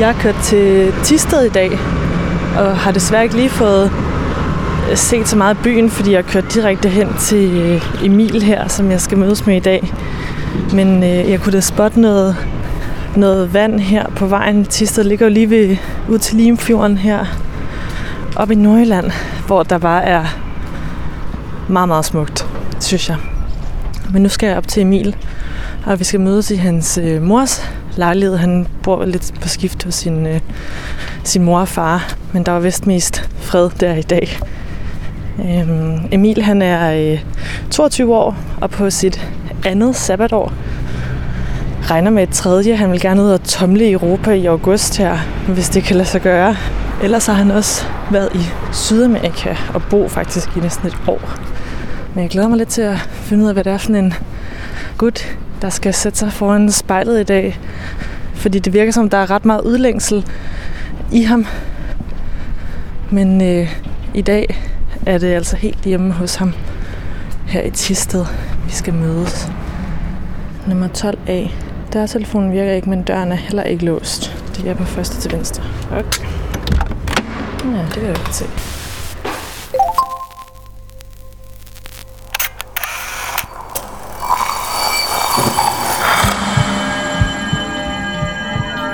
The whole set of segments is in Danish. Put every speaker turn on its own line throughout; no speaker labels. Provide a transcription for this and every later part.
Jeg er kørt til Tisted i dag, og har desværre ikke lige fået øh, set så meget af byen, fordi jeg har kørt direkte hen til øh, Emil her, som jeg skal mødes med i dag. Men øh, jeg kunne da spotte noget, noget vand her på vejen. Tisted ligger jo lige ved, ud til Limfjorden her, op i Nordjylland, hvor der bare er meget, meget smukt, synes jeg. Men nu skal jeg op til Emil, og vi skal mødes i hans øh, mors lejlighed. Han bor lidt på skift hos sin, øh, sin mor og far, men der var vist mest fred der i dag. Øhm, Emil han er øh, 22 år og på sit andet sabbatår. Regner med et tredje. Han vil gerne ud og tomle i Europa i august her, hvis det kan lade sig gøre. Ellers har han også været i Sydamerika og bo faktisk i næsten et år. Men jeg glæder mig lidt til at finde ud af, hvad det er for en gut, der skal sætte sig foran spejlet i dag. Fordi det virker som, der er ret meget udlængsel i ham. Men øh, i dag er det altså helt hjemme hos ham her i Tisted, vi skal mødes. Nummer 12A. Der telefonen virker ikke, men døren er heller ikke låst. Det er på første til venstre. Okay. Ja, det kan jeg godt se.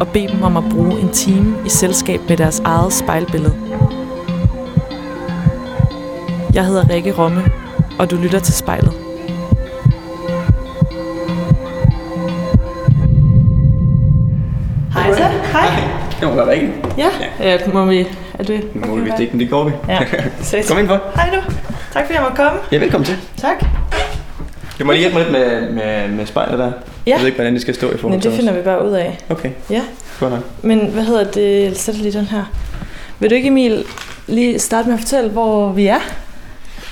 og bede dem om at bruge en time i selskab med deres eget spejlbillede. Jeg hedder Rikke Romme, og du lytter til spejlet. Hej så. Hej.
Det må være rigtigt.
Ja, ja. må vi... Er det
må vi vist ikke, men det går vi.
Ja.
Kom ind for.
Hej du. Tak fordi jeg måtte komme.
Ja, velkommen til.
Tak.
Du må lige hjælpe mig lidt med, med, med spejlet der.
Ja.
Jeg ved ikke, hvordan det skal stå i forhold
Men
til
det finder vi bare ud af.
Okay,
Ja.
godt nok.
Men hvad hedder det? Jeg sætter lige den her. Vil du ikke, Emil, lige starte med at fortælle, hvor vi er?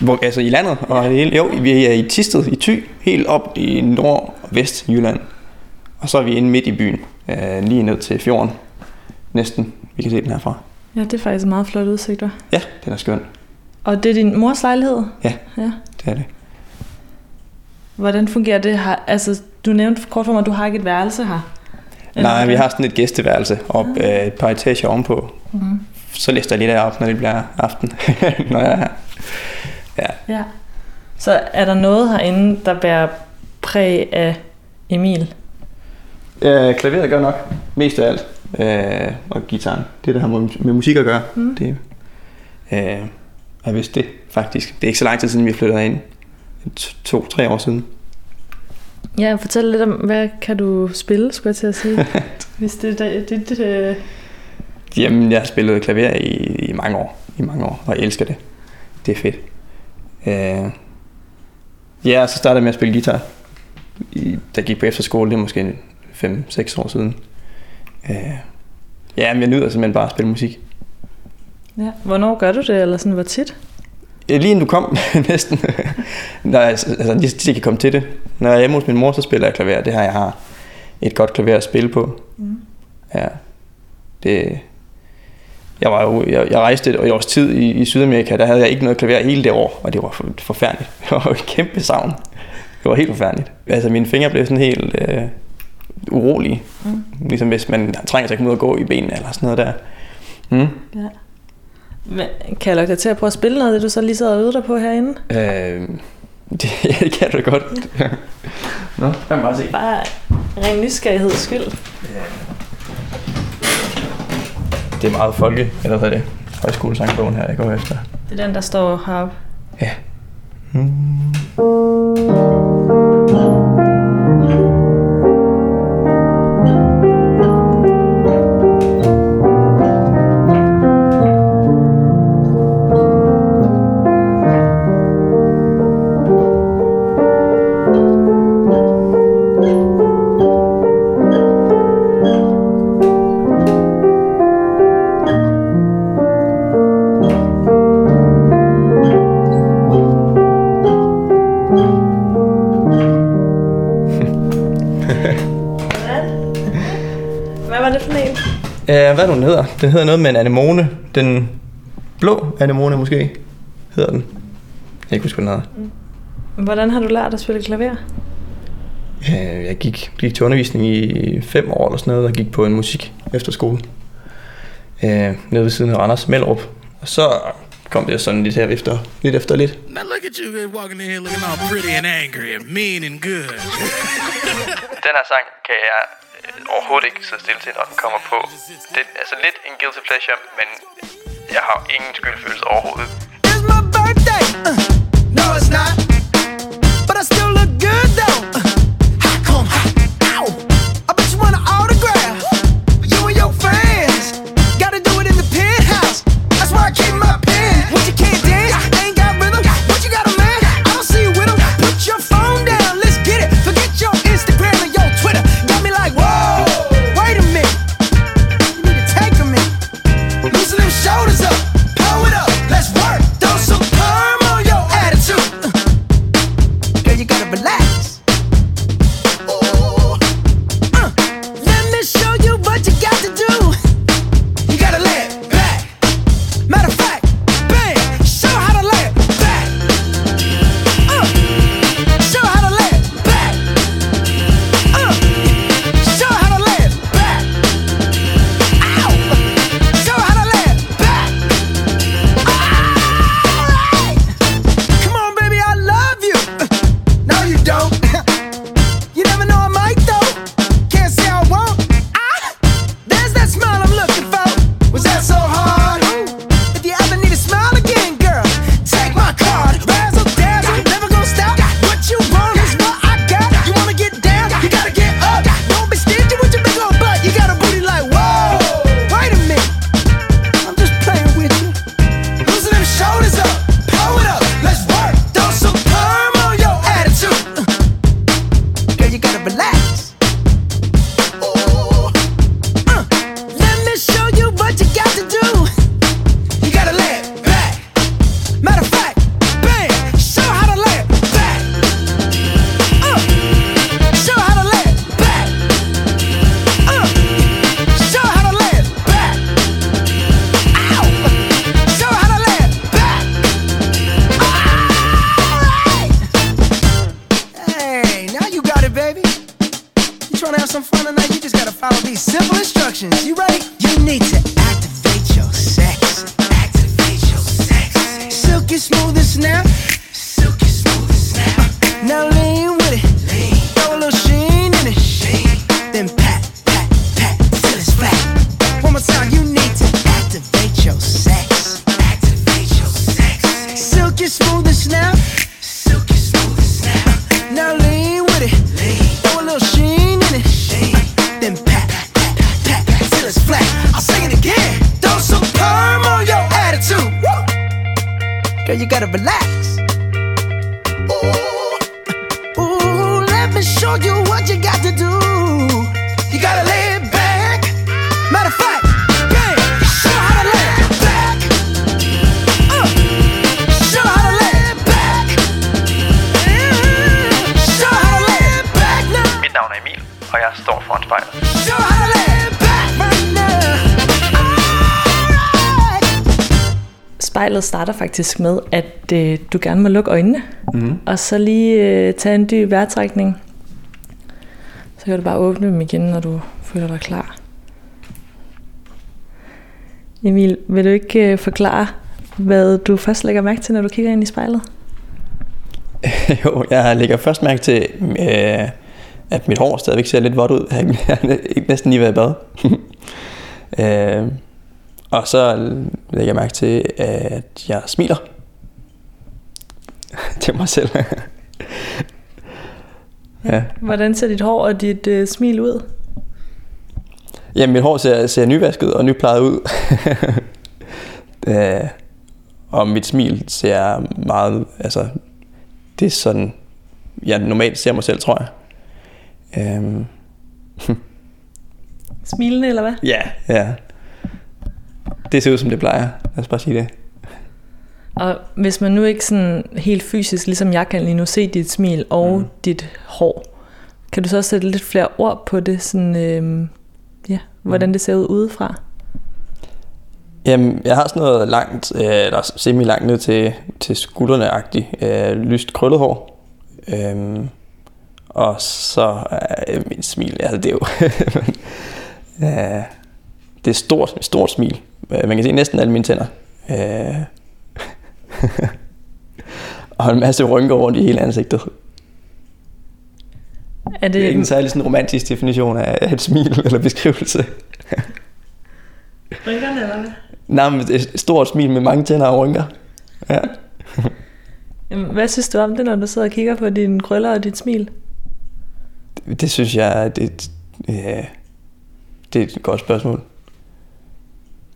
Hvor, altså i landet, og det hele, jo, vi er i Tisted, i Thy, helt op i Nord- og Vestjylland. Og så er vi inde midt i byen, øh, lige ned til fjorden. Næsten, vi kan se den herfra.
Ja, det er faktisk en meget flot udsigt, hva'?
Ja, den er skøn.
Og det er din mors lejlighed?
Ja.
ja.
Det er det.
Hvordan fungerer det her? Altså, du nævnte kort for mig, at du har ikke et værelse her. Eller
Nej, vi har sådan et gæsteværelse op øh, et par etager ovenpå.
Mhm.
Så lister jeg lige derop, når det bliver aften, når jeg er her. Ja.
Ja. Så er der noget herinde, der bærer præg af Emil?
Øh, klaveret gør nok mest af alt. Øh, og gitaren. Det, der har med, med musik at gøre.
Mm.
Det, øh, jeg vidste det faktisk. Det er ikke så lang tid siden, vi flyttede ind. To- To-tre år siden.
Ja, fortæl lidt om, hvad kan du spille, skulle jeg til at sige? Hvis det er det, det,
Jamen, jeg har spillet klaver i, i mange år. I mange år, og jeg elsker det. Det er fedt. Øh, ja, så startede jeg med at spille guitar. I, da jeg gik på efterskole, det er måske 5-6 år siden. Øh, ja, men jeg nyder simpelthen bare at spille musik.
Ja. Hvornår gør du det, eller sådan, hvor tit?
Ja, Lige inden du kom, næsten. Når altså, lige jeg kan komme til det. Når jeg er hjemme hos min mor, så spiller jeg klaver. Det har jeg har et godt klaver at spille på.
Mm.
Ja. Det, jeg, var jo, jeg, jeg rejste et års tid i, i Sydamerika, der havde jeg ikke noget klaver hele det år, og det var for, forfærdeligt. Det var et kæmpe savn. Det var helt forfærdeligt. Altså mine fingre blev sådan helt øh, urolige.
Mm.
Ligesom hvis man trænger til at komme ud og gå i benene eller sådan noget der. Mm.
Ja. Men, kan jeg lukke dig til at prøve at spille noget, af det du så lige sidder og øver dig på herinde?
Øh, det, ja, det kan du godt. Nå, jeg kan bare se.
Bare ren nysgerrigheds skyld.
Det er meget folke, eller hvad er det? Højskolesangbogen her, jeg går efter.
Det er den, der står heroppe.
Ja. Hvordan? Hvad var det for en? Uh, hvad den hedder? Den hedder noget med en anemone. Den blå anemone måske hedder den. Jeg kan ikke huske, hvad. Mm.
Hvordan har du lært at spille klaver?
Uh, jeg gik, gik til undervisning i fem år eller sådan noget, og gik på en musik efter skole. Uh, øh, nede ved siden af Randers Mellerup. Og så kom det sådan lidt her efter lidt. Efter lidt.
Now look at you walking in here looking all pretty and angry and mean and good.
den her sang kan jeg øh, overhovedet ikke så stille til, når den kommer på. Det er altså lidt en guilty pleasure, men jeg har ingen skyldfølelse overhovedet.
It's my birthday. Uh, no, it's not. don't
spejlet
starter faktisk med, at øh, du gerne må lukke øjnene, mm. og så lige øh, tage en dyb vejrtrækning. Så kan du bare åbne dem igen, når du føler dig klar. Emil, vil du ikke øh, forklare, hvad du først lægger mærke til, når du kigger ind i spejlet?
jo, jeg lægger først mærke til, øh, at mit hår stadigvæk ser lidt vådt ud. Jeg har næsten lige været i bad. øh, og så lægger jeg mærke til, at jeg smiler til mig selv. ja.
Hvordan ser dit hår og dit øh, smil ud?
Jamen, mit hår ser, ser nyvasket og nyplejet ud. øh, og mit smil ser meget... Altså, det er sådan, jeg normalt ser mig selv, tror jeg. Øhm.
Smilende, eller hvad?
Ja, ja det ser ud, som det plejer. Lad os bare sige det.
Og hvis man nu ikke sådan helt fysisk, ligesom jeg kan lige nu, se dit smil og mm. dit hår, kan du så sætte lidt flere ord på det, sådan, øh, ja, hvordan mm. det ser ud udefra?
Jamen, jeg har sådan noget langt, øh, eller semi-langt ned til, til skuldrene-agtigt, øh, lyst krøllet hår. Øh, og så øh, min smil, altså det er jo... øh, det er et stort, stort smil. Øh, Man kan se næsten alle mine tænder. Øh, og en masse rynker rundt i hele ansigtet.
Er
Det er
det,
ikke en særlig sådan romantisk definition af et smil eller beskrivelse.
rynkerne, eller hvad?
Nej, men er et stort smil med mange tænder og rynker. Ja.
Hvad synes du om det, når du sidder og kigger på dine krøller og dit smil?
Det, det synes jeg, det, ja, det er et godt spørgsmål.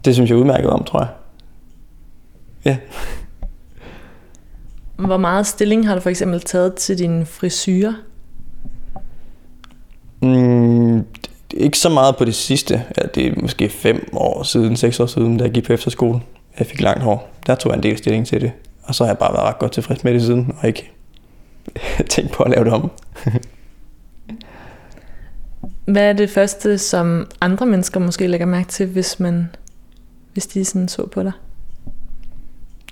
Det synes jeg er udmærket om, tror jeg. Ja.
Hvor meget stilling har du for eksempel taget til din frisyrer?
Mm, ikke så meget på det sidste. Ja, det er måske fem år siden, seks år siden, da jeg gik på efterskole. Jeg fik langt hår. Der tog jeg en del stilling til det. Og så har jeg bare været ret godt tilfreds med det siden, og ikke tænkt på at lave det om.
Hvad er det første, som andre mennesker måske lægger mærke til, hvis man hvis de sådan så på dig?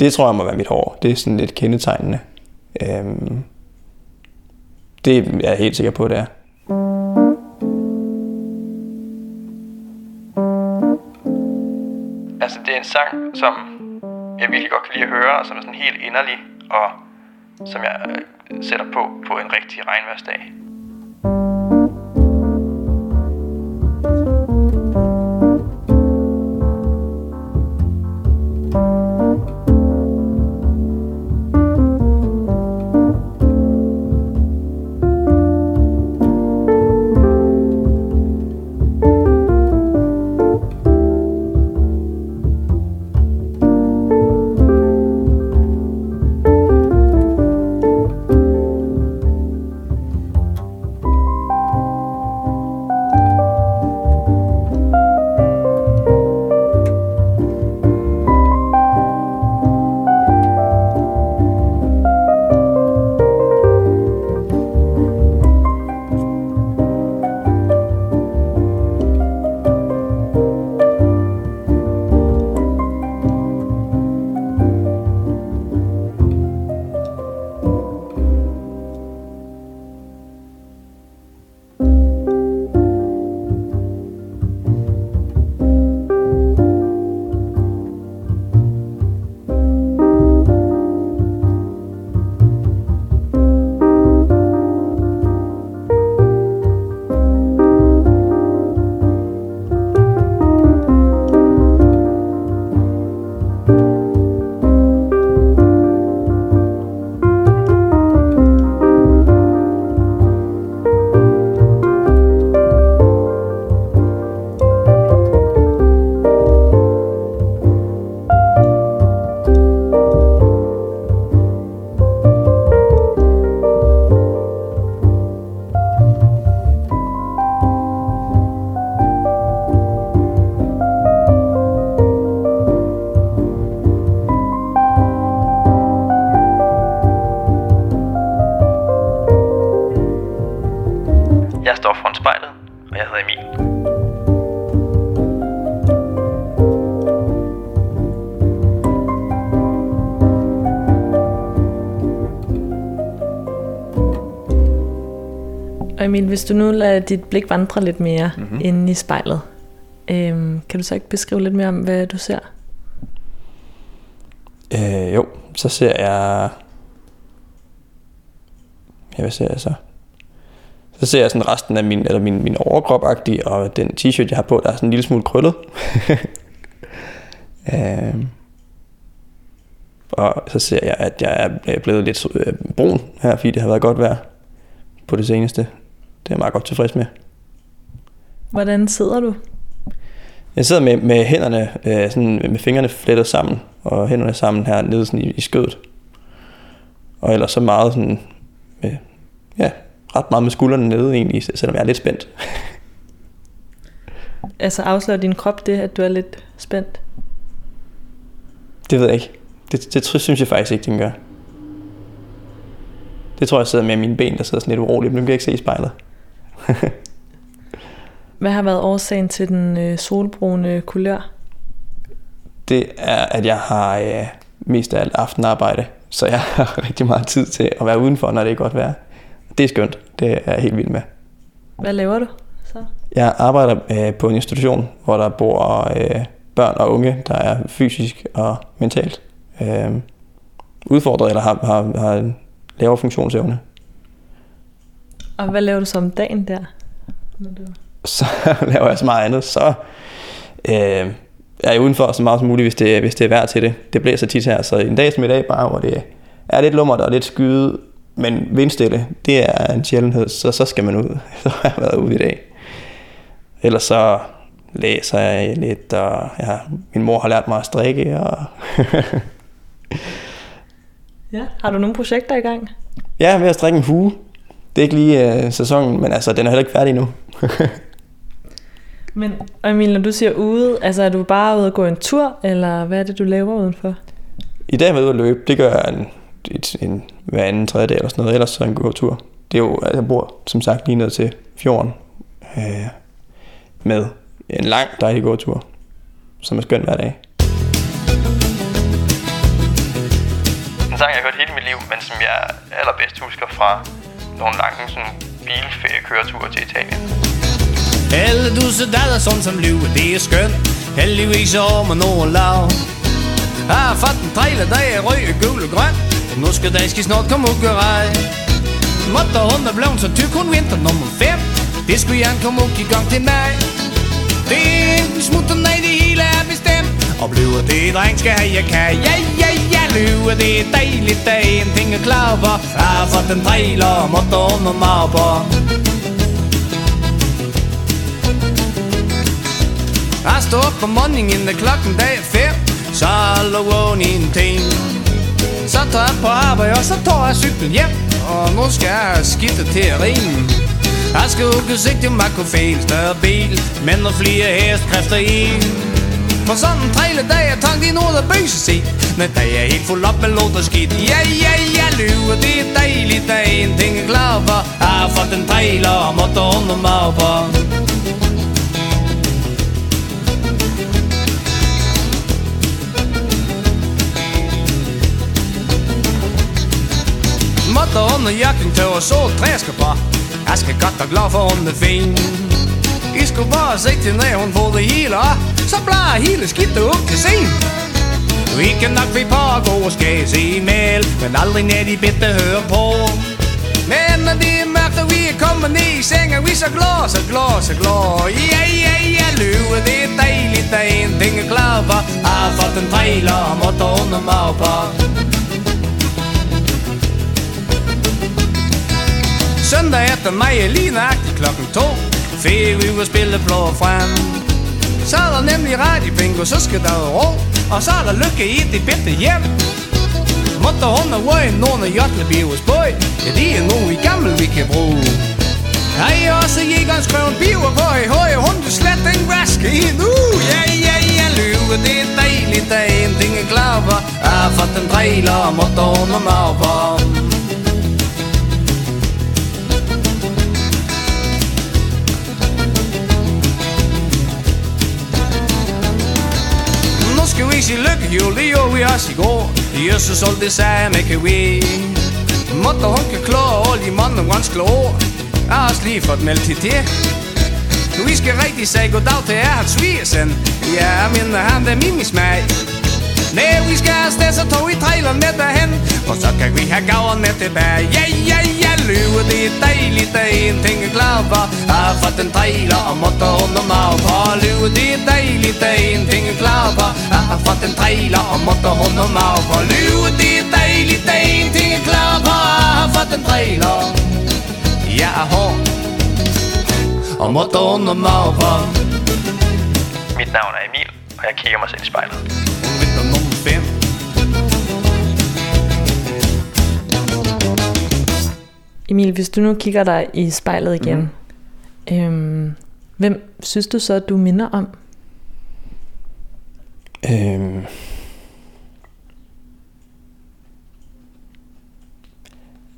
Det tror jeg må være mit hår. Det er sådan lidt kendetegnende. Øhm, det er jeg helt sikker på, det er. Altså, det er en sang, som jeg virkelig godt kan lide at høre, og som er sådan helt inderlig, og som jeg øh, sætter på på en rigtig regnværsdag. Foran spejlet, og jeg hedder Emil.
Og Emil, hvis du nu lader dit blik vandre lidt mere mm-hmm. inde i spejlet, øhm, kan du så ikke beskrive lidt mere om, hvad du ser?
Øh, jo, så ser jeg... Ja, hvad ser jeg så? Så ser jeg sådan resten af min, eller min, min overkrop og den t-shirt, jeg har på, der er sådan en lille smule krøllet. øh, og så ser jeg, at jeg er blevet lidt øh, brun her, fordi det har været godt vejr på det seneste. Det er jeg meget godt tilfreds med.
Hvordan sidder du?
Jeg sidder med, med hænderne, øh, sådan med fingrene flettet sammen, og hænderne sammen her nede sådan i, i skødet. Og ellers så meget sådan, med, ja, ret meget med skuldrene nede egentlig, selvom jeg er lidt spændt.
Altså afslører din krop det, at du er lidt spændt?
Det ved jeg ikke. Det, det, det synes jeg faktisk ikke, den gør. Det tror jeg sidder med mine ben, der sidder sådan lidt uroligt, men dem kan jeg ikke se i spejlet.
Hvad har været årsagen til den øh, solbrune kulør?
Det er, at jeg har øh, mest af alt aftenarbejde, så jeg har rigtig meget tid til at være udenfor, når det er godt vejr. Det er skønt. Det er jeg helt vild med.
Hvad laver du så?
Jeg arbejder øh, på en institution, hvor der bor øh, børn og unge, der er fysisk og mentalt øh, udfordret eller har, har, har lavere funktionsevne.
Og hvad laver du så om dagen der?
Så laver jeg så meget andet. Så øh, er jeg udenfor så meget som muligt, hvis det, hvis det er værd til det. Det blæser tit her, så en dag som i dag bare, hvor det er lidt lummert og lidt skyde, men vindstille, det er en sjældenhed, så, så skal man ud. Så har jeg været ude i dag. Ellers så læser jeg lidt, og ja, min mor har lært mig at strikke. Og
Ja. Har du nogle projekter i gang?
er ved at strikke en hue. Det er ikke lige øh, sæsonen, men altså, den er heller ikke færdig nu.
Men Emil, når du siger ude, altså er du bare ude at gå en tur, eller hvad er det, du laver udenfor?
I dag er jeg ude at løbe. Det gør jeg en, et, en, hver anden tredje dag eller sådan noget. Ellers så en god tur. Det er jo, altså, jeg bor som sagt lige ned til fjorden øh, med en lang dejlig gåtur, som er skøn hver dag. En sang, jeg har hørt hele mit liv, men som jeg allerbedst husker fra nogle lange sådan, bilferiekøreture til Italien.
Alle disse dager sådan som livet, det er skønt Heldigvis over med nogen lav Jeg har fået en trailer, der er rød, gul og grøn nu skal der skal snart komme ukkerej Måtte hun er blevet så tyk, hun vinter nummer 5 Det skulle gerne komme og i gang til mig Det er enten smutter, nej, det hele er bestemt. Og bliver det dreng, skal have, jeg kan Ja, ja, ja, lyve, det er dejligt, der er en ting at klare på. Jeg har fået en trailer, måtte hun er meget på. Jeg står op om morgenen, inden klokken dag er fem. Så er alle vågen i en ting. Så tager jeg på arbejde, og så tager jeg cyklen hjem. Og nu skal jeg skifte til at rime. Jeg skal huske sigte makrofil, større bil Men og flere hestkræfter i For sådan en trejle dag, jeg tankt din noget og bøse se Men dag er helt fuld op med lort og skidt. Ja, ja, ja, lyver, det er dejligt Der er en ting jeg er klar for. Jeg har fået en trailer og måtte under mig på Måtte under jakken til at så træsker på. Jeg skal godt og glad for hun er fin. I skulle bare se til når hun får det hele af Så bliver hele skidtet op til sen. Vi kan nok blive på at gå og skæs i mail Men aldrig ned i bitte hører på. Men når det er mørkt og vi er kommet ned i seng Er vi så glade, så glade, så glade Ja, ja, ja, løve, det er dejligt Der er en ting er klar for Jeg har fået en trailer og måtte under mig på. Søndag efter mig er lige nøjagtigt klokken to Fik vi ud spille blå frem. Så er der nemlig radiobingo, så skal der ro Og så er der lykke i det bedte hjem. Måtte hun og røget nogen af Jotlebivers bøj Ja, det er nogle i gammel vi kan bruge. Hej, også Jægeren skrev en biver på i høje Hun vil slet ikke raske i nu uh, Ja, ja, ja, løve, det er dejligt Der er en ting er klar for Jeg har fået en trailer måtte hun og mig hvis I lykke, jo lige og vi også i går Jesus alt det samme kan vi Måtte hun kan klare alle de mand og ganske år Jeg har også lige fået meldt til det Nu Vi skal rigtig sige goddag til jer, hans svigersen Ja, jeg mener han er mimis mig Nej, vi skal afsted, så tog vi traileren med derhen Og så kan vi have gaverne tilbage Ja, ja, ja, løve, det er dejligt Der er en ting er klar for jeg har fået en trailer og måtte under mig på Løve, det er dejligt Der er en ting jeg er klar for Jeg har fået en trailer og måtte under mig på Løve, det er dejligt Der er en ting jeg er klar for Jeg har fået en trailer. Jeg er hård. Og måtte under mig på
Mit navn er Emil, og jeg kigger mig selv i spejlet.
Hun venter nummer 5
Emil, hvis du nu kigger dig i spejlet igen, mm. Øhm, hvem synes du så, at du minder om?
Øhm.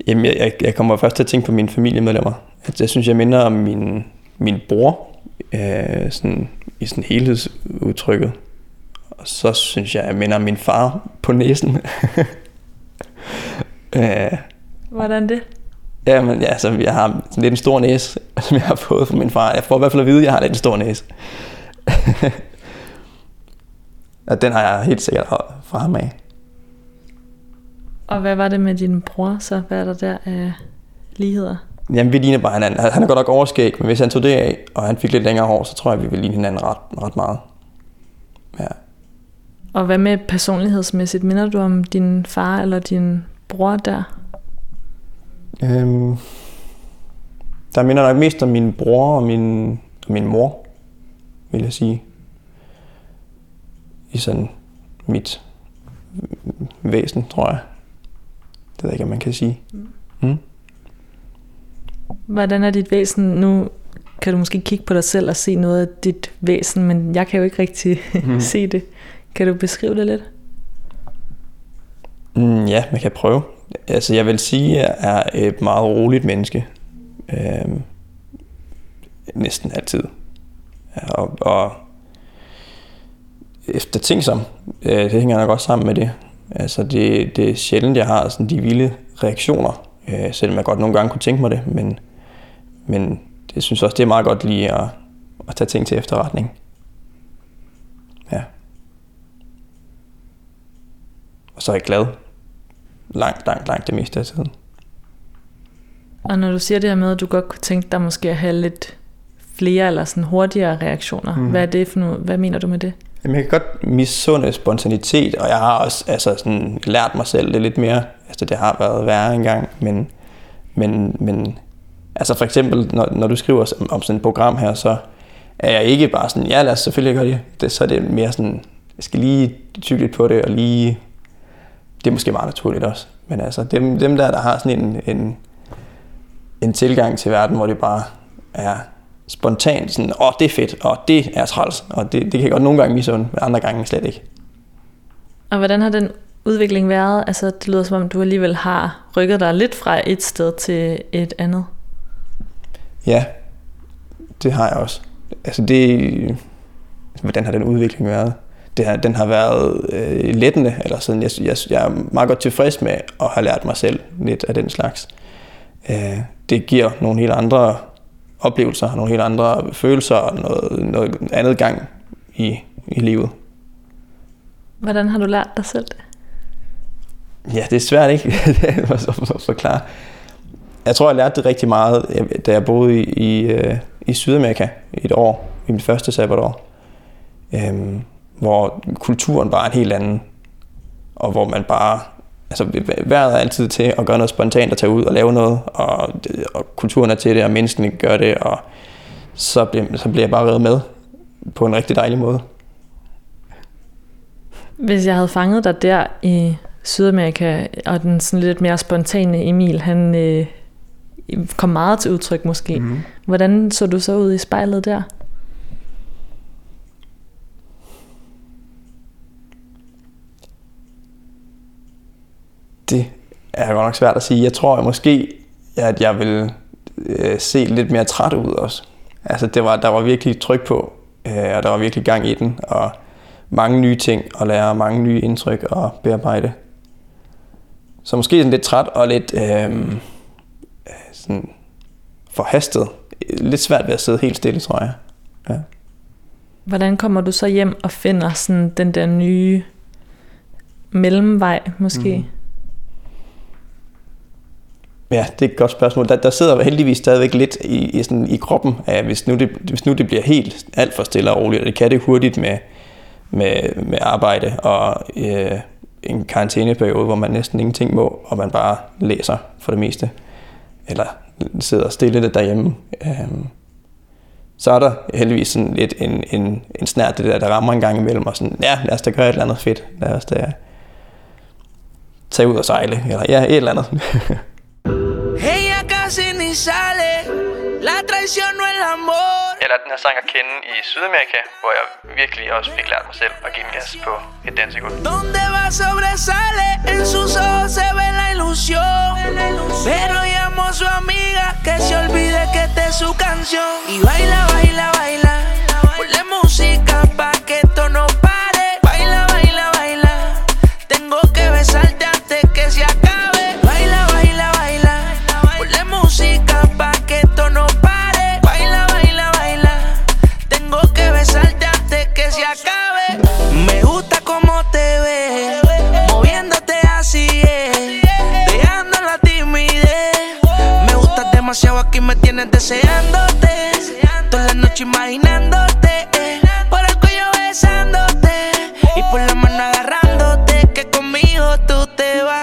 Jamen, jeg, jeg, jeg kommer først til at tænke på mine familiemedlemmer. At jeg synes, jeg minder om min, min bror øh, sådan, i sådan helhedsudtrykket. Og så synes jeg, jeg minder min far på næsen. øh,
Hvordan det?
Ja, men ja, altså, jeg har sådan lidt en stor næse, som jeg har fået fra min far. Jeg får i hvert fald at vide, at jeg har lidt en stor næse. og den har jeg helt sikkert fra ham af.
Og hvad var det med din bror så? Hvad er der der af ligheder?
Jamen, vi ligner bare hinanden. Han er godt nok overskæg, men hvis han tog det af, og han fik lidt længere hår, så tror jeg, vi vil ligne hinanden ret, ret meget. Ja.
Og hvad med personlighedsmæssigt? Minder du om din far eller din bror der?
Øhm, der minder nok mest om min bror og min, og min mor, vil jeg sige. I sådan mit væsen, tror jeg. Det ved jeg ikke, om man kan sige. Mm.
Hvordan er dit væsen? Nu kan du måske kigge på dig selv og se noget af dit væsen, men jeg kan jo ikke rigtig mm. se det. Kan du beskrive det lidt?
Mm, ja, man kan prøve. Altså, jeg vil sige, at jeg er et meget roligt menneske. Øh, næsten altid. Og, og efter eftertænksom. Øh, det hænger nok også sammen med det. Altså, det, det er sjældent, jeg har sådan de vilde reaktioner. Øh, selvom jeg godt nogle gange kunne tænke mig det. Men, men det synes også, det er meget godt lige at, at tage ting til efterretning. Ja. Og så er jeg glad. Langt, langt, langt det meste af tiden.
Og når du siger det her med, at du godt kunne tænke dig måske at have lidt flere eller sådan hurtigere reaktioner, mm. hvad er det for noget? Hvad mener du med det?
Jamen, jeg kan godt misunde spontanitet, og jeg har også altså, sådan, lært mig selv det lidt mere. Altså, det har været værre engang, men, men, men altså for eksempel, når, når du skriver om, om sådan et program her, så er jeg ikke bare sådan, ja lad os selvfølgelig gøre det. det så er det mere sådan, jeg skal lige tykke lidt på det, og lige, det er måske meget naturligt også. Men altså, dem, dem der, der har sådan en, en, en tilgang til verden, hvor det bare er spontant sådan, åh, det er fedt, og det er træls, og det, det kan jeg godt nogle gange misunde, men andre gange slet ikke.
Og hvordan har den udvikling været? Altså, det lyder som om, du alligevel har rykket dig lidt fra et sted til et andet.
Ja, det har jeg også. Altså det, hvordan har den udvikling været? Det har, den har været øh, lettende, eller sådan, jeg, jeg, jeg er meget godt tilfreds med at have lært mig selv lidt af den slags. Øh, det giver nogle helt andre oplevelser, nogle helt andre følelser og noget, noget andet gang i, i livet.
Hvordan har du lært dig selv det?
Ja, det er svært ikke at forklare. Jeg tror, jeg lærte det rigtig meget, da jeg boede i, i, øh, i Sydamerika i et år, i mit første sabbatår. Øhm, hvor kulturen bare er en helt anden. Og hvor man bare... Altså, vejret er altid til at gøre noget spontant og tage ud og lave noget, og, og kulturen er til det, og menneskene gør det, og så bliver, så bliver jeg bare reddet med på en rigtig dejlig måde.
Hvis jeg havde fanget dig der i Sydamerika, og den sådan lidt mere spontane Emil, han øh, kom meget til udtryk måske. Mm. Hvordan så du så ud i spejlet der?
Det er godt nok svært at sige. Jeg tror jeg måske, at jeg vil øh, se lidt mere træt ud også. Altså, det var, der var virkelig tryk på, øh, og der var virkelig gang i den, og mange nye ting at lære, mange nye indtryk at bearbejde. Så måske sådan lidt træt og lidt øh, sådan forhastet. Lidt svært ved at sidde helt stille, tror jeg. Ja.
Hvordan kommer du så hjem og finder sådan den der nye mellemvej, måske? Mm.
Ja, det er et godt spørgsmål. Der, der sidder heldigvis stadigvæk lidt i, i, sådan, i kroppen, at hvis nu, det, hvis nu det bliver helt alt for stille og roligt, og det kan det hurtigt med, med, med arbejde og øh, en karantæneperiode, hvor man næsten ingenting må, og man bare læser for det meste, eller sidder stille lidt derhjemme. Øh, så er der heldigvis sådan lidt en, en, en snært det der, der rammer en gang imellem, og sådan, ja, lad os da gøre et eller andet fedt. Lad os da tage ud og sejle, eller ja, et eller andet.
Ni sale, la traición no el amor.
Jeg lærte den her sang at kende i Sydamerika, hvor jeg virkelig også fik lært mig selv at give gas på et dansegulv.
Donde va sobresale, en sus ojos se ve la ilusión. Pero llamó a su amiga que se olvide que esta es su canción. Y baila, baila, baila.
Ponle música pa' que esto no pare. Baila, baila, baila. Tengo que besarte antes que se acabe. Acabe. Me gusta cómo te ves, moviéndote así es, dejando la timidez. Me gustas demasiado aquí, me tienes deseándote. Toda la noche imaginándote, por el cuello besándote y por la mano agarrándote. Que conmigo tú te vas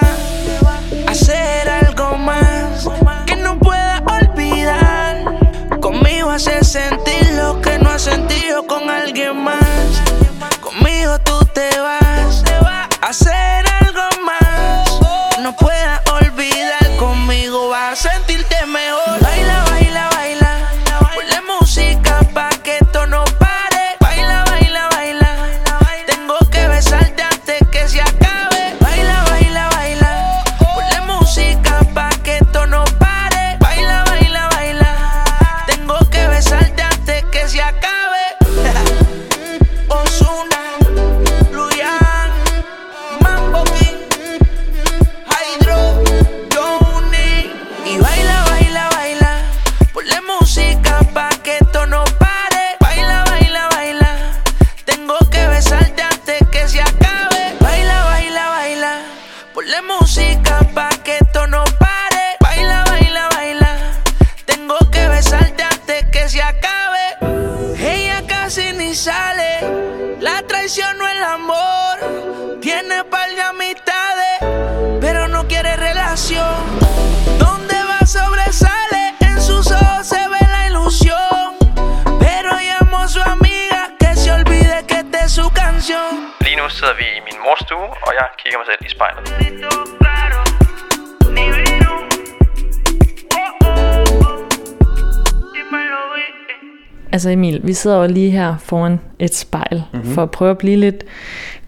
vi sidder jo lige her foran et spejl mm-hmm. for at prøve at blive lidt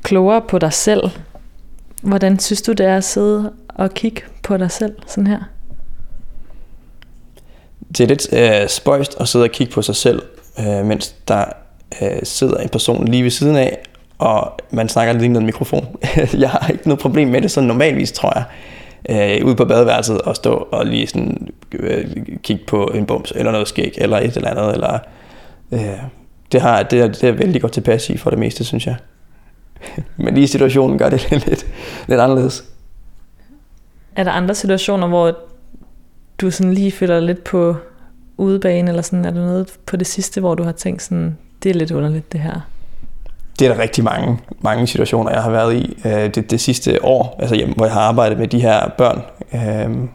klogere på dig selv. Hvordan synes du, det er at sidde og kigge på dig selv sådan her?
Det er lidt øh, spøjst at sidde og kigge på sig selv, øh, mens der øh, sidder en person lige ved siden af, og man snakker lidt ind i en mikrofon. jeg har ikke noget problem med det sådan normalvis, tror jeg. Øh, ude på badeværelset og stå og lige sådan øh, kigge på en bums, eller noget skæg, eller et eller andet, eller... Øh, det, har, det, er, det er vældig godt tilpas i for det meste, synes jeg. Men lige situationen gør det lidt, lidt anderledes.
Er der andre situationer, hvor du sådan lige føler dig lidt på udebane, eller sådan, er der noget på det sidste, hvor du har tænkt sådan, det er lidt underligt det her?
Det er der rigtig mange, mange situationer, jeg har været i øh, det, det sidste år, altså hjem, hvor jeg har arbejdet med de her børn øh,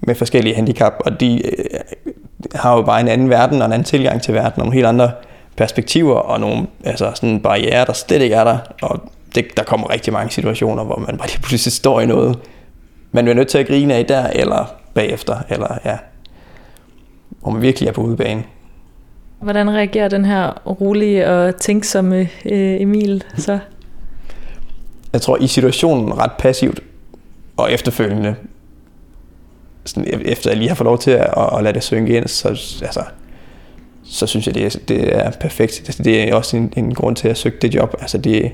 med forskellige handicap, og de øh, har jo bare en anden verden og en anden tilgang til verden, og nogle helt andre perspektiver og nogle altså sådan barriere, der slet ikke er der, og det, der kommer rigtig mange situationer, hvor man bare lige pludselig står i noget, man er nødt til at grine af der, eller bagefter, eller ja, hvor man virkelig er på udebane.
Hvordan reagerer den her rolige og tænksomme øh, Emil så?
Jeg tror i situationen ret passivt, og efterfølgende, sådan, efter jeg lige har fået lov til at, at lade det synge ind, så, altså, så synes jeg, det er, det er perfekt. Altså, det er også en, en grund til at søge det job. Altså, det,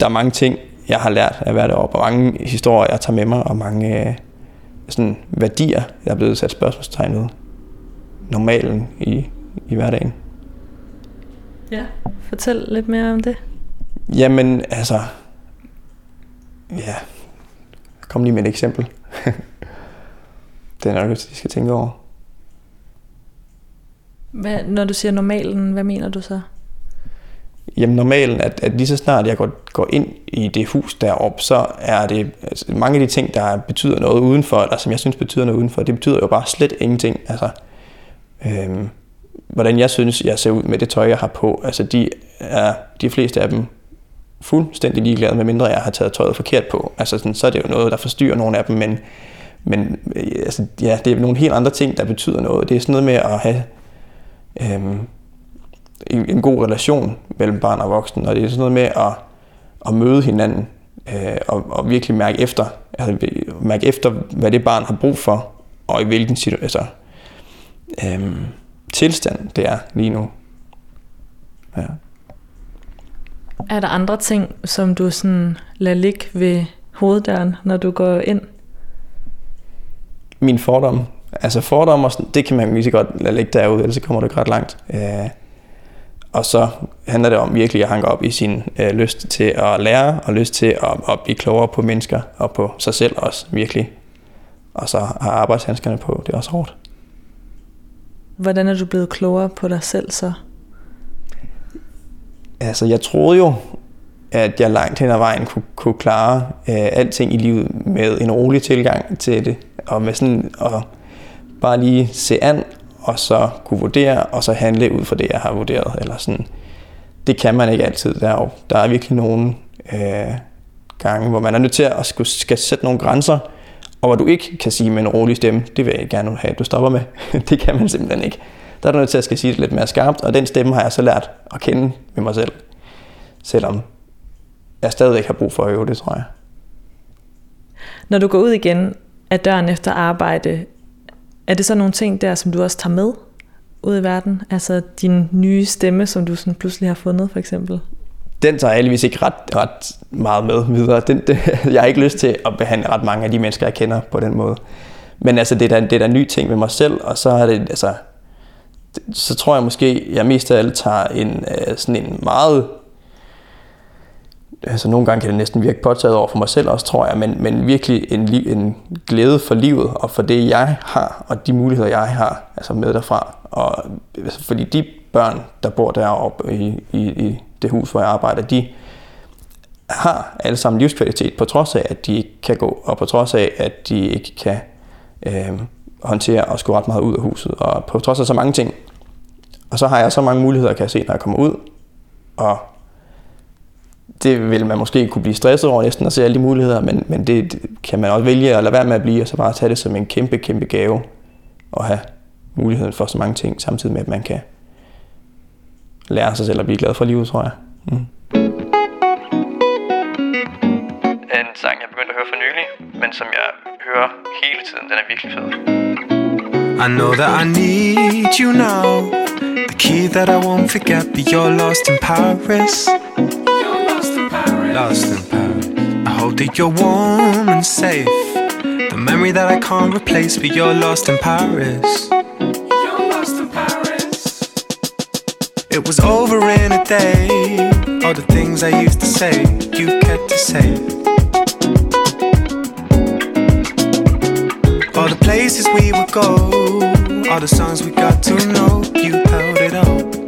der er mange ting, jeg har lært at være deroppe, og mange historier, jeg tager med mig, og mange øh, sådan, værdier, jeg er blevet sat spørgsmålstegn ved. Normalen i, i hverdagen.
Ja, fortæl lidt mere om det.
Jamen, altså... Ja, kom lige med et eksempel. det er nok, jeg skal tænke over.
Hvad, når du siger normalen, hvad mener du så?
Jamen normalen, at, at lige så snart jeg går, går ind i det hus deroppe, så er det altså, mange af de ting, der betyder noget udenfor, eller som jeg synes betyder noget udenfor, det betyder jo bare slet ingenting. Altså, øhm, hvordan jeg synes, jeg ser ud med det tøj, jeg har på, altså de er de fleste af dem fuldstændig ligeglade, med mindre jeg har taget tøjet forkert på. Altså sådan, så er det jo noget, der forstyrrer nogle af dem, men, men øh, altså, ja, det er nogle helt andre ting, der betyder noget. Det er sådan noget med at have øhm, en, en god relation mellem barn og voksen, og det er sådan noget med at, at møde hinanden øh, og, og virkelig mærke efter, altså mærke efter, hvad det barn har brug for, og i hvilken situation, altså, øhm, tilstand det er lige nu. Ja.
Er der andre ting, som du sådan lader ligge ved hoveddøren, når du går ind?
Min fordom. Altså fordom, og sådan, det kan man lige så godt lade ligge derude, ellers så kommer du ikke ret langt. Øh, og så handler det om virkelig at hanke op i sin øh, lyst til at lære, og lyst til at, at blive klogere på mennesker, og på sig selv også, virkelig. Og så har arbejdshandskerne på, det er også hårdt.
Hvordan er du blevet klogere på dig selv så?
Altså, jeg troede jo, at jeg langt hen ad vejen kunne, kunne klare øh, alting i livet med en rolig tilgang til det, og med sådan at bare lige se an, og så kunne vurdere, og så handle ud fra det, jeg har vurderet. Eller sådan. Det kan man ikke altid. Der er, jo, der er virkelig nogle øh, gange, hvor man er nødt til at skulle, skal sætte nogle grænser, og hvor du ikke kan sige med en rolig stemme, det vil jeg gerne have, at du stopper med. det kan man simpelthen ikke. Der er du nødt til at skal sige det lidt mere skarpt, og den stemme har jeg så lært at kende med mig selv. Selvom jeg stadigvæk har brug for at øve det, tror jeg.
Når du går ud igen af døren efter arbejde, er det så nogle ting der, som du også tager med ud i verden? Altså din nye stemme, som du sådan pludselig har fundet, for eksempel?
Den tager jeg heldigvis ikke ret, ret meget med videre. Den, det, jeg har ikke lyst til at behandle ret mange af de mennesker, jeg kender på den måde. Men altså, det er da, det er da en ny ting ved mig selv, og så er det, altså, så tror jeg måske, jeg mest af alt tager en, øh, sådan en meget altså nogle gange kan det næsten virke påtaget over for mig selv også, tror jeg, men, men virkelig en, en glæde for livet og for det, jeg har, og de muligheder, jeg har altså med derfra. Og, altså, fordi de børn, der bor deroppe i, i, i det hus, hvor jeg arbejder, de har alle sammen livskvalitet, på trods af, at de ikke kan gå, og på trods af, at de ikke kan øh, håndtere og skulle ret meget ud af huset, og på trods af så mange ting. Og så har jeg så mange muligheder, kan jeg se, når jeg kommer ud, og det vil man måske kunne blive stresset over næsten at se alle de muligheder, men, men det kan man også vælge at lade være med at blive, og så bare tage det som en kæmpe, kæmpe gave at have muligheden for så mange ting, samtidig med, at man kan lære sig selv at blive glad for livet, tror jeg. Mm. En sang, jeg begyndte at høre for nylig, men som jeg hører hele tiden, den er virkelig fed.
I know that I need you now. The key that I won't forget, but you're lost in Paris. Lost in Paris. I hope that you're warm and safe. The memory that I can't replace, but you're lost in Paris.
You're lost in Paris.
It was over in a day. All the things I used to say, you kept to say. All the places we would go, all the songs we got to know, you held it up.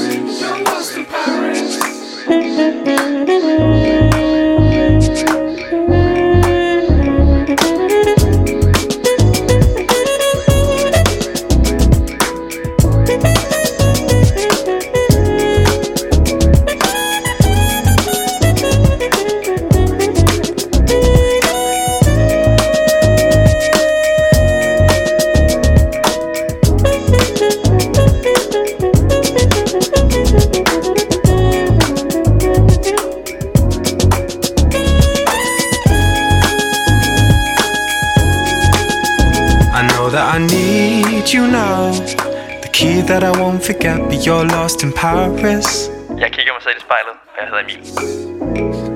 That I won't forget, but you're lost in Paris.
Jeg kigger mig selv i spejlet, og jeg hedder Emil.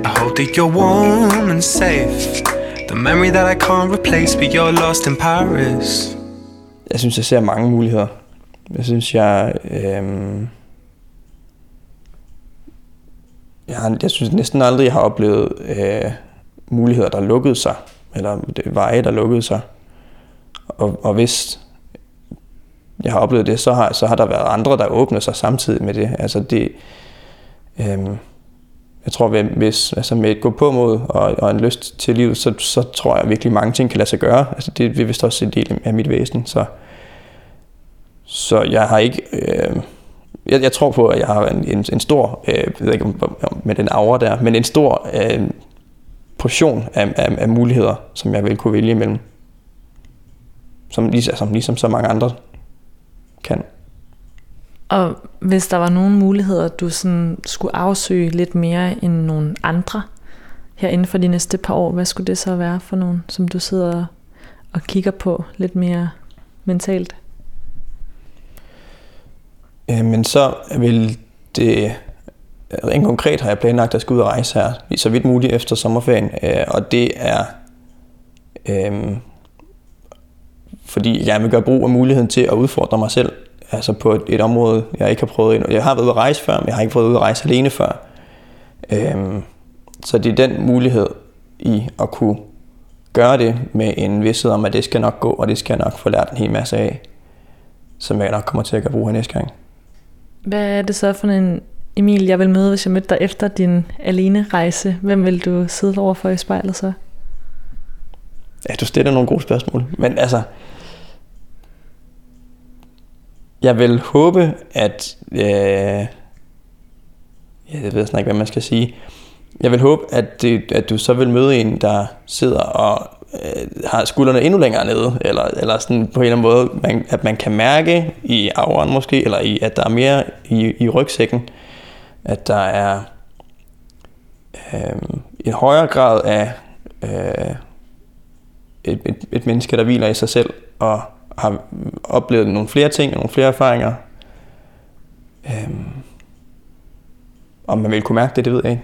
I hope that you're warm and safe. The memory that I can't replace, but you're lost in Paris.
Jeg synes, jeg ser mange muligheder. Jeg synes, jeg... Øhm, jeg, har, jeg synes næsten aldrig, jeg har oplevet øh, muligheder, der lukkede sig. Eller det, veje, der lukkede sig. Og, og hvis jeg har oplevet det, så har, så har der været andre, der åbner sig samtidig med det. Altså det... Øhm, jeg tror, hvis, altså med et gå på mod og, og en lyst til livet, så, så tror jeg virkelig, mange ting kan lade sig gøre. Altså det er vist også en del af mit væsen. Så, så jeg har ikke... Øh, jeg, jeg tror på, at jeg har en, en, en stor, øh, jeg ved ikke om, med den aura der, men en stor øh, portion af, af, af muligheder, som jeg vil kunne vælge imellem. Som, ligesom, altså, ligesom så mange andre kan.
Og hvis der var nogle muligheder, du sådan skulle afsøge lidt mere end nogle andre her inden for de næste par år, hvad skulle det så være for nogle, som du sidder og kigger på lidt mere mentalt?
Øh, men så vil det... Rent konkret har jeg planlagt at skal ud og rejse her, så vidt muligt efter sommerferien. Øh, og det er... Øh, fordi jeg vil gøre brug af muligheden til at udfordre mig selv. Altså på et, et område, jeg ikke har prøvet endnu. Jeg har været ude at rejse før, men jeg har ikke prøvet ud at rejse alene før. Øh, så det er den mulighed i at kunne gøre det med en vidsthed om, at det skal nok gå, og det skal jeg nok få lært en hel masse af, som jeg nok kommer til at gøre brug af næste gang.
Hvad er det så for en Emil, jeg vil møde, hvis jeg mødte dig efter din alene rejse? Hvem vil du sidde overfor i spejlet så?
Ja, du stiller nogle gode spørgsmål. Men altså, jeg vil håbe, at... Øh, jeg ved snart ikke, hvad man skal sige. Jeg vil håbe, at, det, at du så vil møde en, der sidder og øh, har skuldrene endnu længere nede, eller, eller sådan på en eller anden måde, man, at man kan mærke i auraen måske, eller i, at der er mere i, i rygsækken, at der er øh, en højere grad af øh, et, et, et menneske, der hviler i sig selv, og har oplevet nogle flere ting, og nogle flere erfaringer. Øhm, om man vil kunne mærke det, det ved jeg ikke.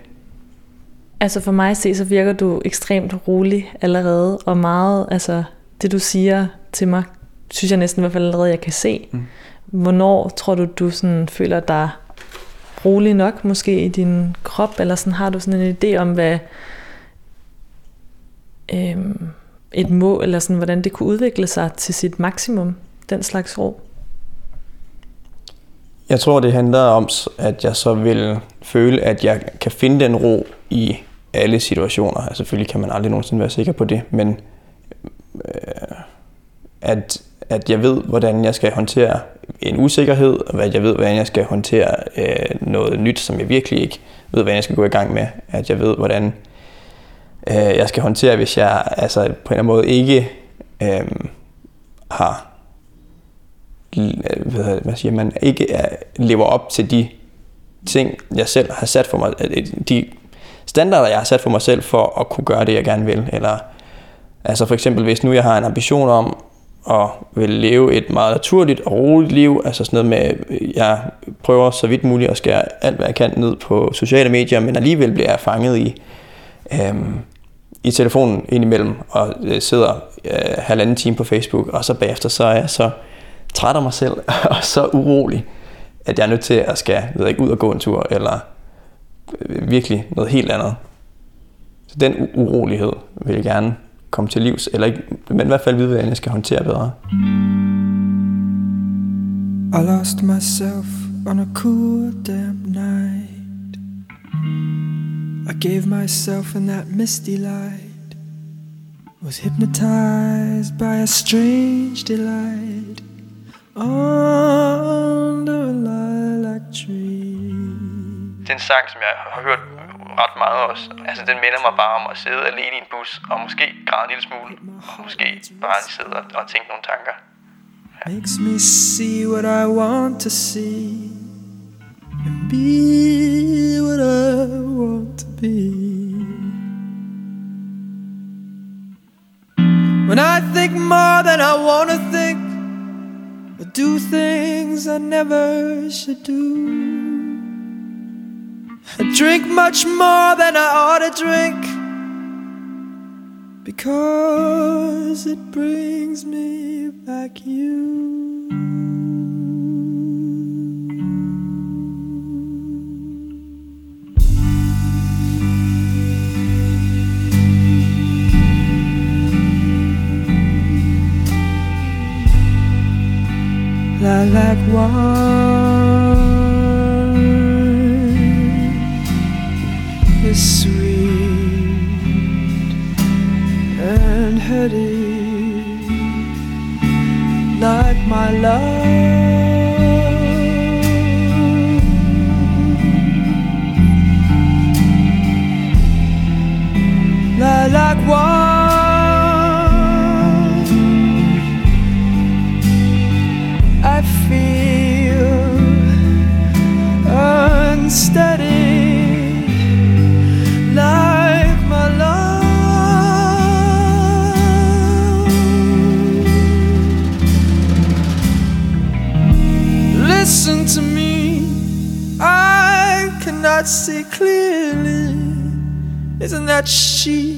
Altså for mig at se, så virker du ekstremt rolig allerede, og meget, altså det du siger til mig, synes jeg næsten i hvert fald allerede, jeg kan se. Mm. Hvornår tror du, du sådan føler dig rolig nok, måske i din krop, eller sådan har du sådan en idé om, hvad øhm, et mål, eller sådan, hvordan det kunne udvikle sig til sit maksimum, den slags ro?
Jeg tror, det handler om, at jeg så vil føle, at jeg kan finde den ro i alle situationer. Altså, selvfølgelig kan man aldrig nogensinde være sikker på det, men øh, at, at jeg ved, hvordan jeg skal håndtere en usikkerhed, og at jeg ved, hvordan jeg skal håndtere øh, noget nyt, som jeg virkelig ikke ved, hvordan jeg skal gå i gang med. At jeg ved, hvordan øh, jeg skal håndtere, hvis jeg altså, på en eller anden måde ikke øh, har øh, hvad, hvad siger man, ikke er, lever op til de ting, jeg selv har sat for mig, øh, de standarder, jeg har sat for mig selv for at kunne gøre det, jeg gerne vil. Eller, altså for eksempel, hvis nu jeg har en ambition om at vil leve et meget naturligt og roligt liv, altså sådan noget med, jeg prøver så vidt muligt at skære alt, hvad jeg kan ned på sociale medier, men alligevel bliver jeg fanget i, øhm, i telefonen indimellem, og øh, sidder øh, halvanden time på Facebook, og så bagefter så er jeg så træt af mig selv, og så urolig, at jeg er nødt til at skal ved ikke, ud og gå en tur, eller øh, virkelig noget helt andet. Så den u- urolighed vil jeg gerne komme til livs, eller ikke, men i hvert fald vide, hvordan jeg skal håndtere bedre.
I lost myself on a cool damn night. I gave myself in that misty light. Was hypnotized by a strange delight under a lilac tree.
Det er en sang, som jeg har hørt ret meget også. Altså, den minder mig bare om at sidde alene i en bus, og måske græde en lille smule, og måske bare lige sidde og, og tænke nogle tanker.
Makes me see what I want to see and be what I want be. When I think more than I want to think, or do things I never should do. I drink much more than I ought to drink because it brings me back you. Lilac wine is sweet and heady, like my love. Lilac wine. She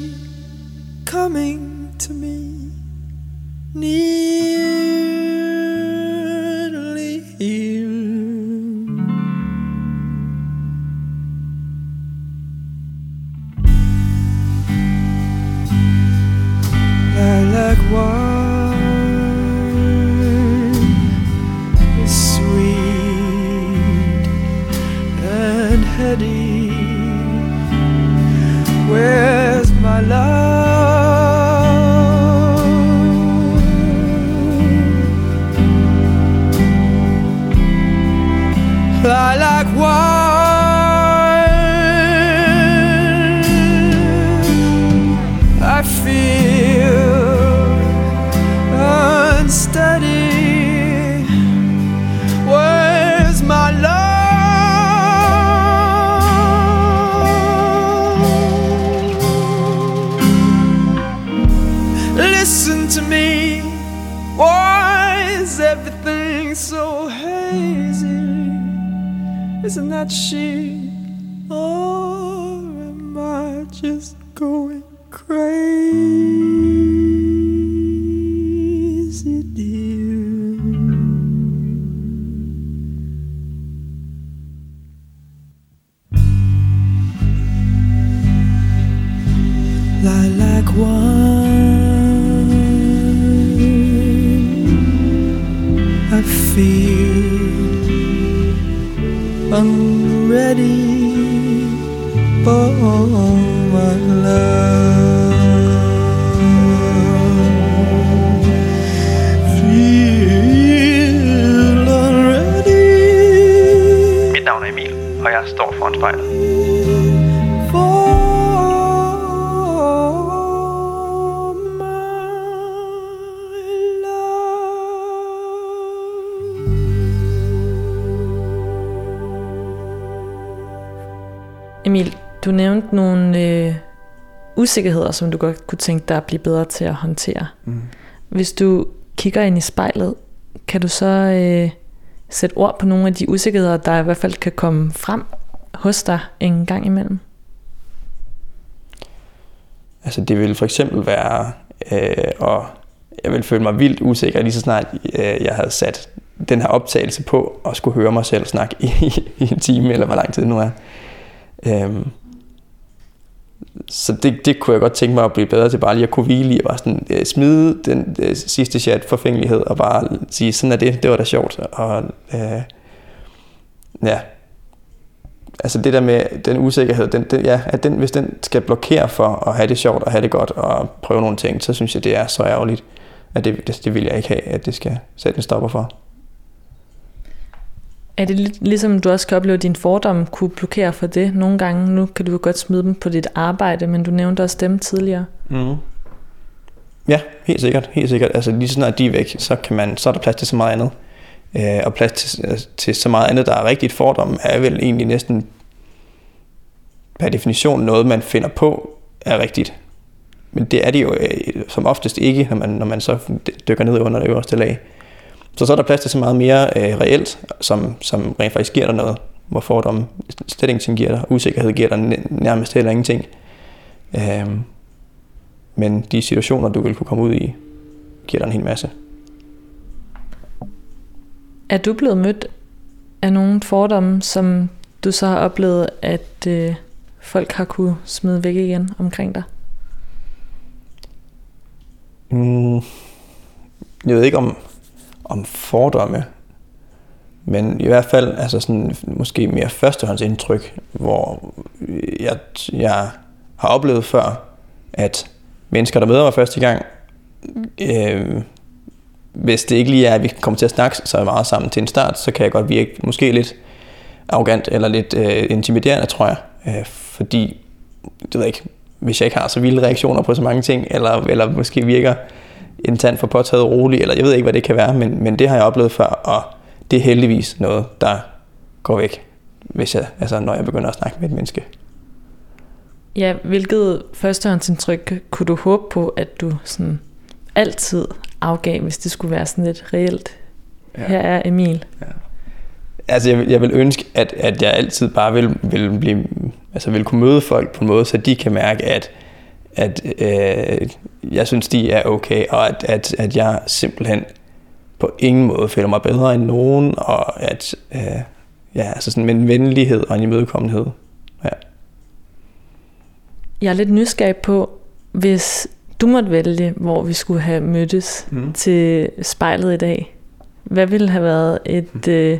just going crazy,
usikkerheder, som du godt kunne tænke dig at blive bedre til at håndtere.
Mm.
Hvis du kigger ind i spejlet, kan du så øh, sætte ord på nogle af de usikkerheder, der i hvert fald kan komme frem hos dig en gang imellem?
Altså det vil for eksempel være, øh, og jeg vil føle mig vildt usikker, lige så snart øh, jeg havde sat den her optagelse på, og skulle høre mig selv snakke i, i en time, eller hvor lang tid det nu er. Øhm, så det, det kunne jeg godt tænke mig at blive bedre til, bare lige at kunne hvile i, og bare sådan, øh, smide den øh, sidste chat forfængelighed, og bare sige, sådan er det, det var da sjovt. Og øh, ja, altså det der med den usikkerhed, den, den, ja, at den, hvis den skal blokere for at have det sjovt og have det godt og prøve nogle ting, så synes jeg, det er så ærgerligt, at det, det, det vil jeg ikke have, at det skal sætte en stopper for.
Er det lidt ligesom du også kan opleve, at din fordom kunne blokere for det nogle gange? Nu kan du jo godt smide dem på dit arbejde, men du nævnte også dem tidligere.
Mm. Ja, helt sikkert, helt sikkert. Altså lige så snart de er væk, så, kan man, så er der plads til så meget andet. Øh, og plads til, altså, til så meget andet, der er rigtigt fordom, er vel egentlig næsten per definition noget, man finder på, er rigtigt. Men det er det jo øh, som oftest ikke, når man, når man så dykker ned under det øverste lag. Så så er der plads til så meget mere øh, reelt, som, som rent faktisk giver dig noget, hvor fordomme slet ingenting giver dig, usikkerhed giver dig næ- nærmest heller ingenting. Øh, men de situationer, du vil kunne komme ud i, giver dig en hel masse.
Er du blevet mødt af nogle fordomme, som du så har oplevet, at øh, folk har kunne smide væk igen omkring dig?
Mm, jeg ved ikke om, om fordomme, men i hvert fald altså sådan, måske mere førstehåndsindtryk, hvor jeg, jeg har oplevet før, at mennesker, der møder mig første gang, øh, hvis det ikke lige er, at vi kommer til at snakke så meget sammen til en start, så kan jeg godt virke måske lidt arrogant eller lidt øh, intimiderende, tror jeg. Øh, fordi, det ved jeg ikke, hvis jeg ikke har så vilde reaktioner på så mange ting, eller, eller måske virker en tand for påtaget rolig, eller jeg ved ikke, hvad det kan være, men, men det har jeg oplevet før, og det er heldigvis noget, der går væk, hvis jeg, altså, når jeg begynder at snakke med et menneske.
Ja, hvilket førstehåndsindtryk kunne du håbe på, at du sådan altid afgav, hvis det skulle være sådan lidt reelt? Ja. Her er Emil. Ja.
Altså, jeg, vil- jeg vil ønske, at, at jeg altid bare vil, vil, blive, altså vil kunne møde folk på en måde, så de kan mærke, at, at øh, jeg synes, de er okay, og at, at, at jeg simpelthen på ingen måde føler mig bedre end nogen, og at øh, ja, altså sådan med en venlighed og en imødekommenhed. Ja.
Jeg er lidt nysgerrig på, hvis du måtte vælge, hvor vi skulle have mødtes
Mm.
mm. til spejlet i dag. Hvad ville have været et, øh,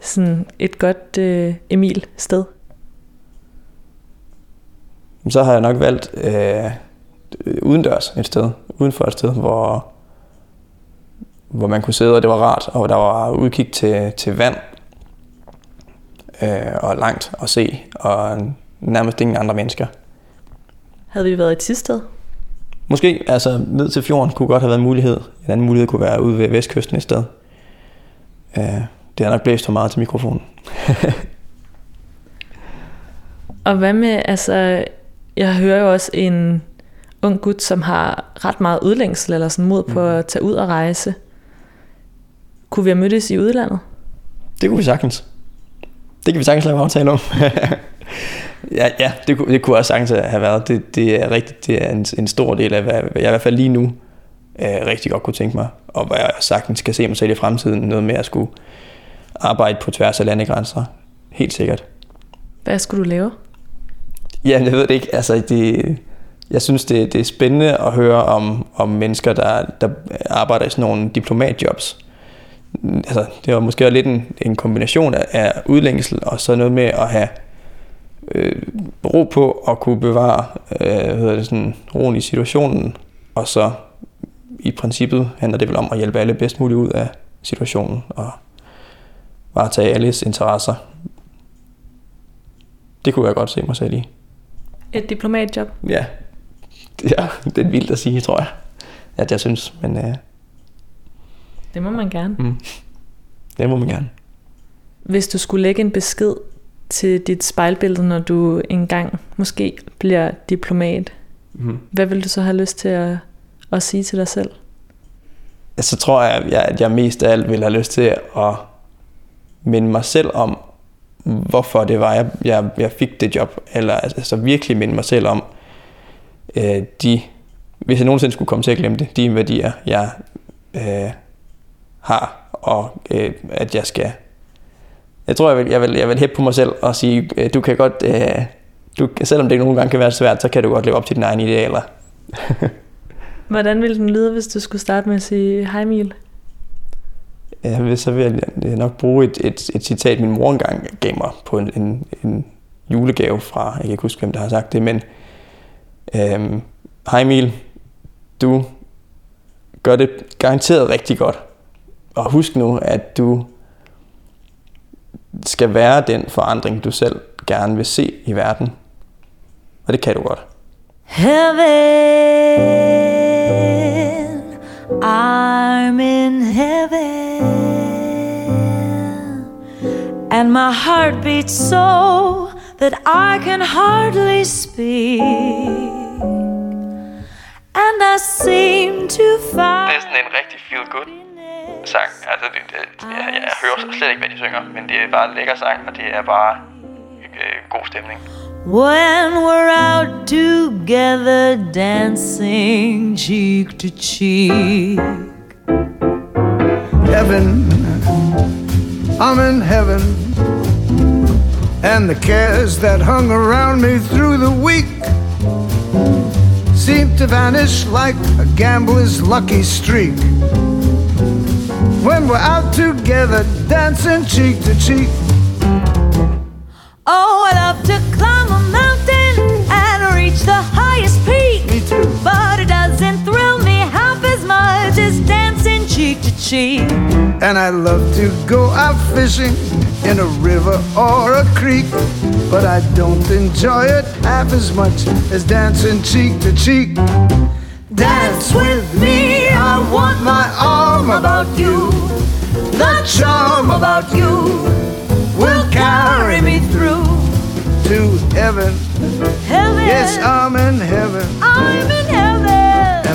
sådan et godt øh, Emil-sted?
Så har jeg nok valgt øh, udendørs et sted, uden for et sted, hvor, hvor man kunne sidde, og det var rart, og der var udkig til, til vand, øh, og langt at se, og nærmest ingen andre mennesker.
Havde vi været i Tisted?
Måske altså ned til fjorden kunne godt have været en mulighed. En anden mulighed kunne være ude ved vestkysten et sted. Øh, det har nok blæst for meget til mikrofonen.
Og hvad med, altså, jeg hører jo også en ung gut, som har ret meget udlængsel eller sådan mod på at tage ud og rejse. Kunne vi have mødtes i udlandet?
Det kunne vi sagtens. Det kan vi sagtens lave en aftale om. ja, ja det, kunne, det kunne også sagtens have været. Det, det er rigtigt. Det er en, en stor del af, hvad, hvad jeg i hvert fald lige nu øh, rigtig godt kunne tænke mig. Og hvad jeg sagtens kan se mig selv i fremtiden. Noget med at skulle arbejde på tværs af landegrænser. Helt sikkert.
Hvad skulle du lave?
Ja, jeg ved det ikke. Altså, det, jeg synes, det, det er spændende at høre om, om mennesker, der, der arbejder i sådan nogle diplomatjobs. Altså, det var måske lidt en, en kombination af, af udlængsel og så noget med at have øh, ro på at kunne bevare øh, hvad det, sådan, roen i situationen, og så i princippet handler det vel om at hjælpe alle bedst muligt ud af situationen og varetage alles interesser. Det kunne jeg godt se mig selv i.
Et diplomatjob?
Ja, det er, det er vildt at sige, tror jeg, at jeg synes, men øh,
Det må man gerne.
mm, det må man gerne.
Hvis du skulle lægge en besked til dit spejlbillede, når du engang måske bliver diplomat,
Mm.
hvad vil du så have lyst til at, at sige til dig selv?
Så tror jeg, at jeg, at jeg mest af alt vil have lyst til at minde mig selv om, hvorfor det var, jeg, jeg, jeg fik det job. Eller altså virkelig minde mig selv om, øh, de, hvis jeg nogensinde skulle komme til at glemme det, de værdier, jeg øh, har, og øh, at jeg skal... Jeg tror, jeg vil, jeg vil, jeg vil hæppe på mig selv og sige, øh, du kan godt... Øh, du, selvom det nogle gange kan være svært, så kan du godt leve op til dine egne idealer.
Hvordan ville den lyde, hvis du skulle starte med at sige, hej Emil?
Jeg vil, så vil jeg nok bruge et, et, et citat, min mor engang gav mig på en, en, en julegave fra, jeg kan ikke huske, hvem der har sagt det, men øhm, Hej Emil, du gør det garanteret rigtig godt. Og husk nu, at du skal være den forandring, du selv gerne vil se i verden. Og det kan du godt.
Heaven, I'm in heaven, and my heart beats so that I can hardly speak, and I seem to find.
Det er sådan en rigtig feel good sang. Altså, det, det, jeg, jeg hører slet ikke, hvad de synger, men det er bare en lækker sang, og det er bare øh, god stemning.
When we're out together dancing cheek to cheek.
Heaven, I'm in heaven. And the cares that hung around me through the week seem to vanish like a gambler's lucky streak. When we're out together dancing cheek to cheek.
Oh, I love to climb a mountain and reach the highest peak.
Me too.
But
And I love to go out fishing in a river or a creek. But I don't enjoy it half as much as dancing cheek to cheek. Dance with me, I want my arm about you. The charm about you will carry me through to heaven.
Heaven,
Yes, I'm in heaven.
I'm in heaven.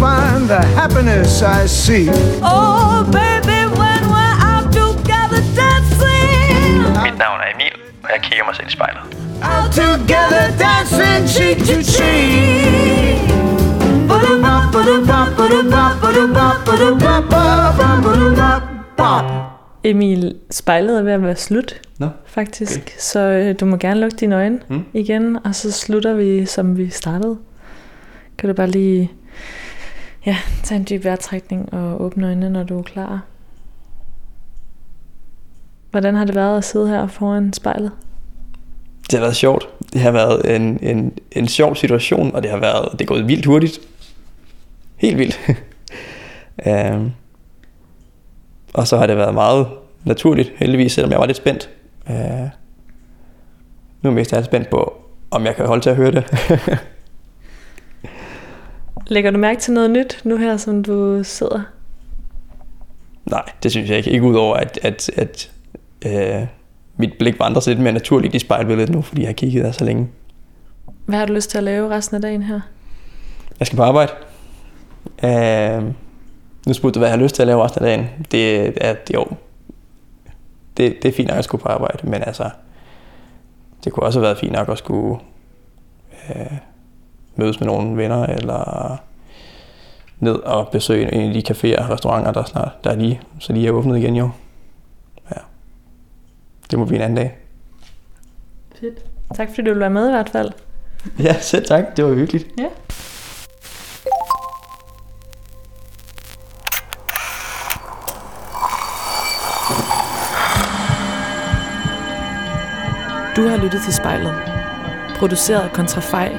Find the happiness I seek.
Oh, baby, when we're out together dancing.
Mit navn er Emil, og jeg kigger mig selv i spejlet.
Out together dancing cheek to cheek.
Emil, spejlet er ved at være slut,
Nå,
faktisk. Okay. Så øh, du må gerne lukke dine øjne
mm.
igen, og så slutter vi, som vi startede. Kan du bare lige ja, tag en dyb vejrtrækning og åbne øjnene, når du er klar. Hvordan har det været at sidde her foran spejlet?
Det har været sjovt. Det har været en, en, en sjov situation, og det har været det er gået vildt hurtigt. Helt vildt. um, og så har det været meget naturligt, heldigvis, selvom jeg var lidt spændt. Uh, nu er jeg mest spændt på, om jeg kan holde til at høre det.
Lægger du mærke til noget nyt nu her, som du sidder?
Nej, det synes jeg ikke. Ikke udover, at, at, at uh, mit blik vandrer sig lidt mere naturligt i spejlbilledet nu, fordi jeg har kigget der så længe.
Hvad har du lyst til at lave resten af dagen her?
Jeg skal på arbejde. Uh, nu spurgte du, hvad jeg har lyst til at lave resten af dagen. Det er, jo, det, det er fint nok at skulle på arbejde, men altså, det kunne også have været fint nok at skulle uh, mødes med nogle venner, eller ned og besøge en af de caféer og restauranter, der, snart, der er lige, så lige er åbnet igen jo. Ja. Det må blive en anden dag.
Fedt. Tak fordi du ville være med i hvert fald.
Ja, selv tak. Det var hyggeligt.
Ja. Du har lyttet til spejlet. Produceret af Kontrafej,